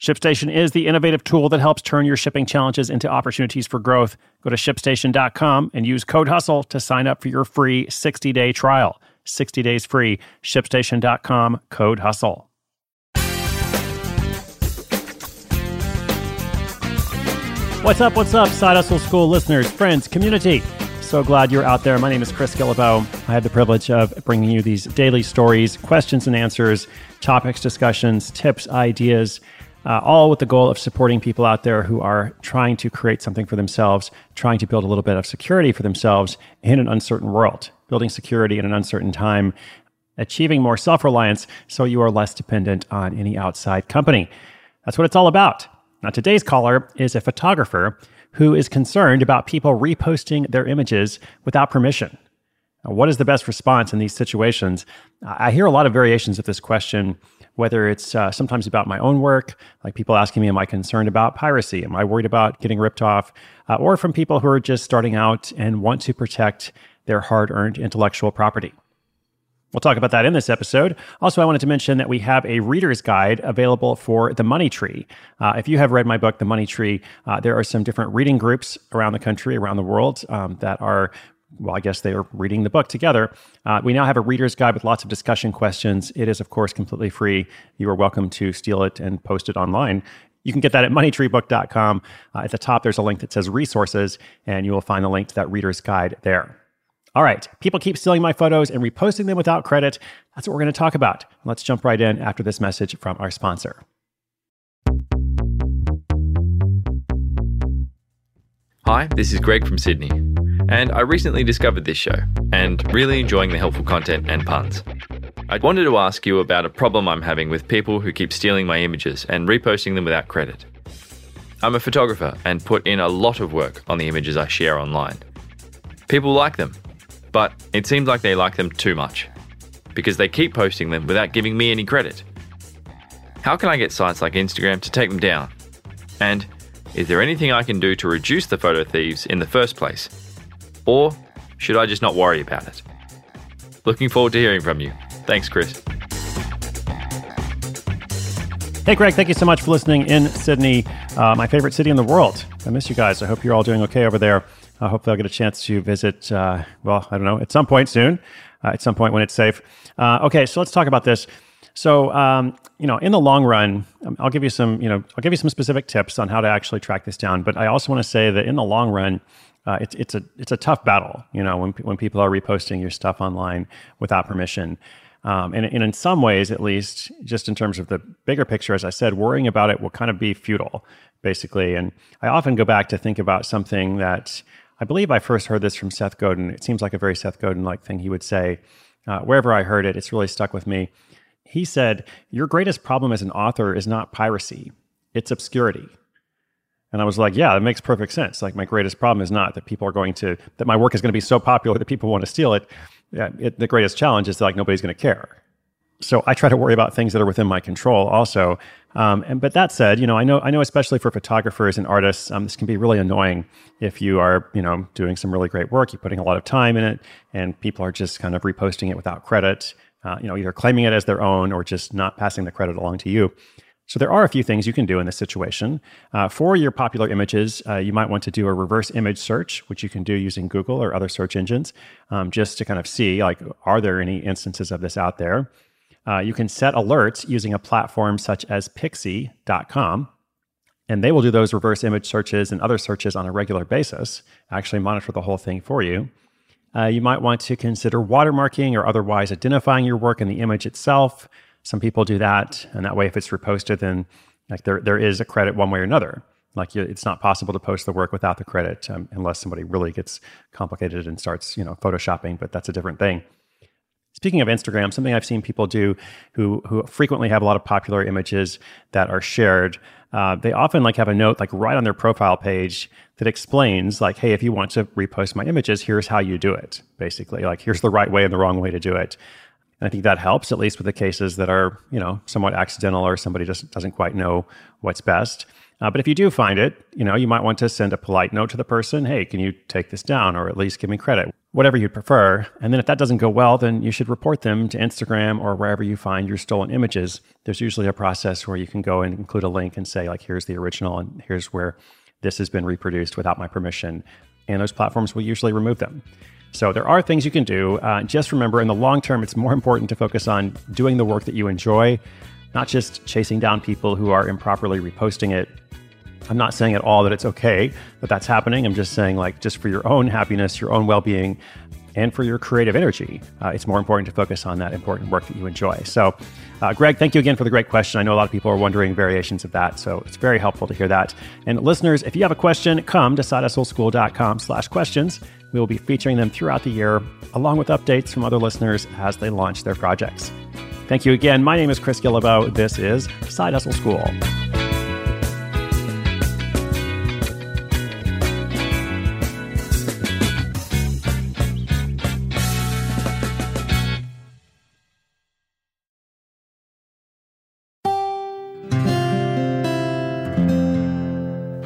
ShipStation is the innovative tool that helps turn your shipping challenges into opportunities for growth. Go to shipstation.com and use code HUSTLE to sign up for your free 60 day trial. 60 days free. ShipStation.com, code HUSTLE. What's up? What's up, Side Hustle School listeners, friends, community? So glad you're out there. My name is Chris Guillebeau. I have the privilege of bringing you these daily stories, questions and answers, topics, discussions, tips, ideas uh, all with the goal of supporting people out there who are trying to create something for themselves, trying to build a little bit of security for themselves in an uncertain world, building security in an uncertain time, achieving more self reliance so you are less dependent on any outside company. That's what it's all about. Now, today's caller is a photographer who is concerned about people reposting their images without permission. Now, what is the best response in these situations? I hear a lot of variations of this question whether it's uh, sometimes about my own work, like people asking me, Am I concerned about piracy? Am I worried about getting ripped off? Uh, or from people who are just starting out and want to protect their hard earned intellectual property. We'll talk about that in this episode. Also, I wanted to mention that we have a reader's guide available for the Money Tree. Uh, if you have read my book, The Money Tree, uh, there are some different reading groups around the country, around the world, um, that are well, I guess they are reading the book together. Uh, we now have a reader's guide with lots of discussion questions. It is, of course, completely free. You are welcome to steal it and post it online. You can get that at moneytreebook.com. Uh, at the top, there's a link that says resources, and you will find the link to that reader's guide there. All right, people keep stealing my photos and reposting them without credit. That's what we're going to talk about. Let's jump right in after this message from our sponsor. Hi, this is Greg from Sydney. And I recently discovered this show and really enjoying the helpful content and puns. I wanted to ask you about a problem I'm having with people who keep stealing my images and reposting them without credit. I'm a photographer and put in a lot of work on the images I share online. People like them, but it seems like they like them too much because they keep posting them without giving me any credit. How can I get sites like Instagram to take them down? And is there anything I can do to reduce the photo thieves in the first place? Or should I just not worry about it? Looking forward to hearing from you. Thanks, Chris. Hey, Greg, thank you so much for listening in Sydney, uh, my favorite city in the world. I miss you guys. I hope you're all doing okay over there. I hope they'll get a chance to visit, uh, well, I don't know, at some point soon, uh, at some point when it's safe. Uh, okay, so let's talk about this. So, um, you know, in the long run, um, I'll give you some, you know, I'll give you some specific tips on how to actually track this down. But I also want to say that in the long run, uh, it's it's a it's a tough battle. You know, when when people are reposting your stuff online without permission. Um, and, and in some ways, at least, just in terms of the bigger picture, as I said, worrying about it will kind of be futile, basically. And I often go back to think about something that I believe I first heard this from Seth Godin. It seems like a very Seth Godin like thing he would say. Uh, wherever I heard it, it's really stuck with me. He said, Your greatest problem as an author is not piracy, it's obscurity. And I was like, yeah, that makes perfect sense. Like my greatest problem is not that people are going to that my work is going to be so popular that people want to steal it. Yeah, it the greatest challenge is that, like nobody's going to care. So I try to worry about things that are within my control also. Um, and but that said, you know, I know I know especially for photographers and artists, um, this can be really annoying if you are you know doing some really great work, you're putting a lot of time in it, and people are just kind of reposting it without credit. Uh, you know, either claiming it as their own or just not passing the credit along to you. So there are a few things you can do in this situation. Uh, for your popular images, uh, you might want to do a reverse image search, which you can do using Google or other search engines, um, just to kind of see like, are there any instances of this out there? Uh, you can set alerts using a platform such as Pixsy.com, and they will do those reverse image searches and other searches on a regular basis. Actually, monitor the whole thing for you. Uh, you might want to consider watermarking or otherwise identifying your work in the image itself. Some people do that, and that way, if it's reposted, then like there there is a credit one way or another. Like it's not possible to post the work without the credit um, unless somebody really gets complicated and starts you know photoshopping, but that's a different thing. Speaking of Instagram, something I've seen people do who who frequently have a lot of popular images that are shared. Uh, they often like have a note like right on their profile page that explains like, hey, if you want to repost my images, here's how you do it. Basically, like here's the right way and the wrong way to do it. And I think that helps at least with the cases that are you know somewhat accidental or somebody just doesn't quite know what's best. Uh, but if you do find it, you know, you might want to send a polite note to the person, hey, can you take this down or at least give me credit, whatever you'd prefer. And then if that doesn't go well, then you should report them to Instagram or wherever you find your stolen images. There's usually a process where you can go and include a link and say, like, here's the original and here's where this has been reproduced without my permission. And those platforms will usually remove them. So there are things you can do. Uh, just remember, in the long term, it's more important to focus on doing the work that you enjoy, not just chasing down people who are improperly reposting it I'm not saying at all that it's okay that that's happening. I'm just saying, like, just for your own happiness, your own well being, and for your creative energy, uh, it's more important to focus on that important work that you enjoy. So, uh, Greg, thank you again for the great question. I know a lot of people are wondering variations of that, so it's very helpful to hear that. And listeners, if you have a question, come to sidehustleschool.com slash questions. We will be featuring them throughout the year, along with updates from other listeners as they launch their projects. Thank you again. My name is Chris Guillebeau. This is Side Hustle School.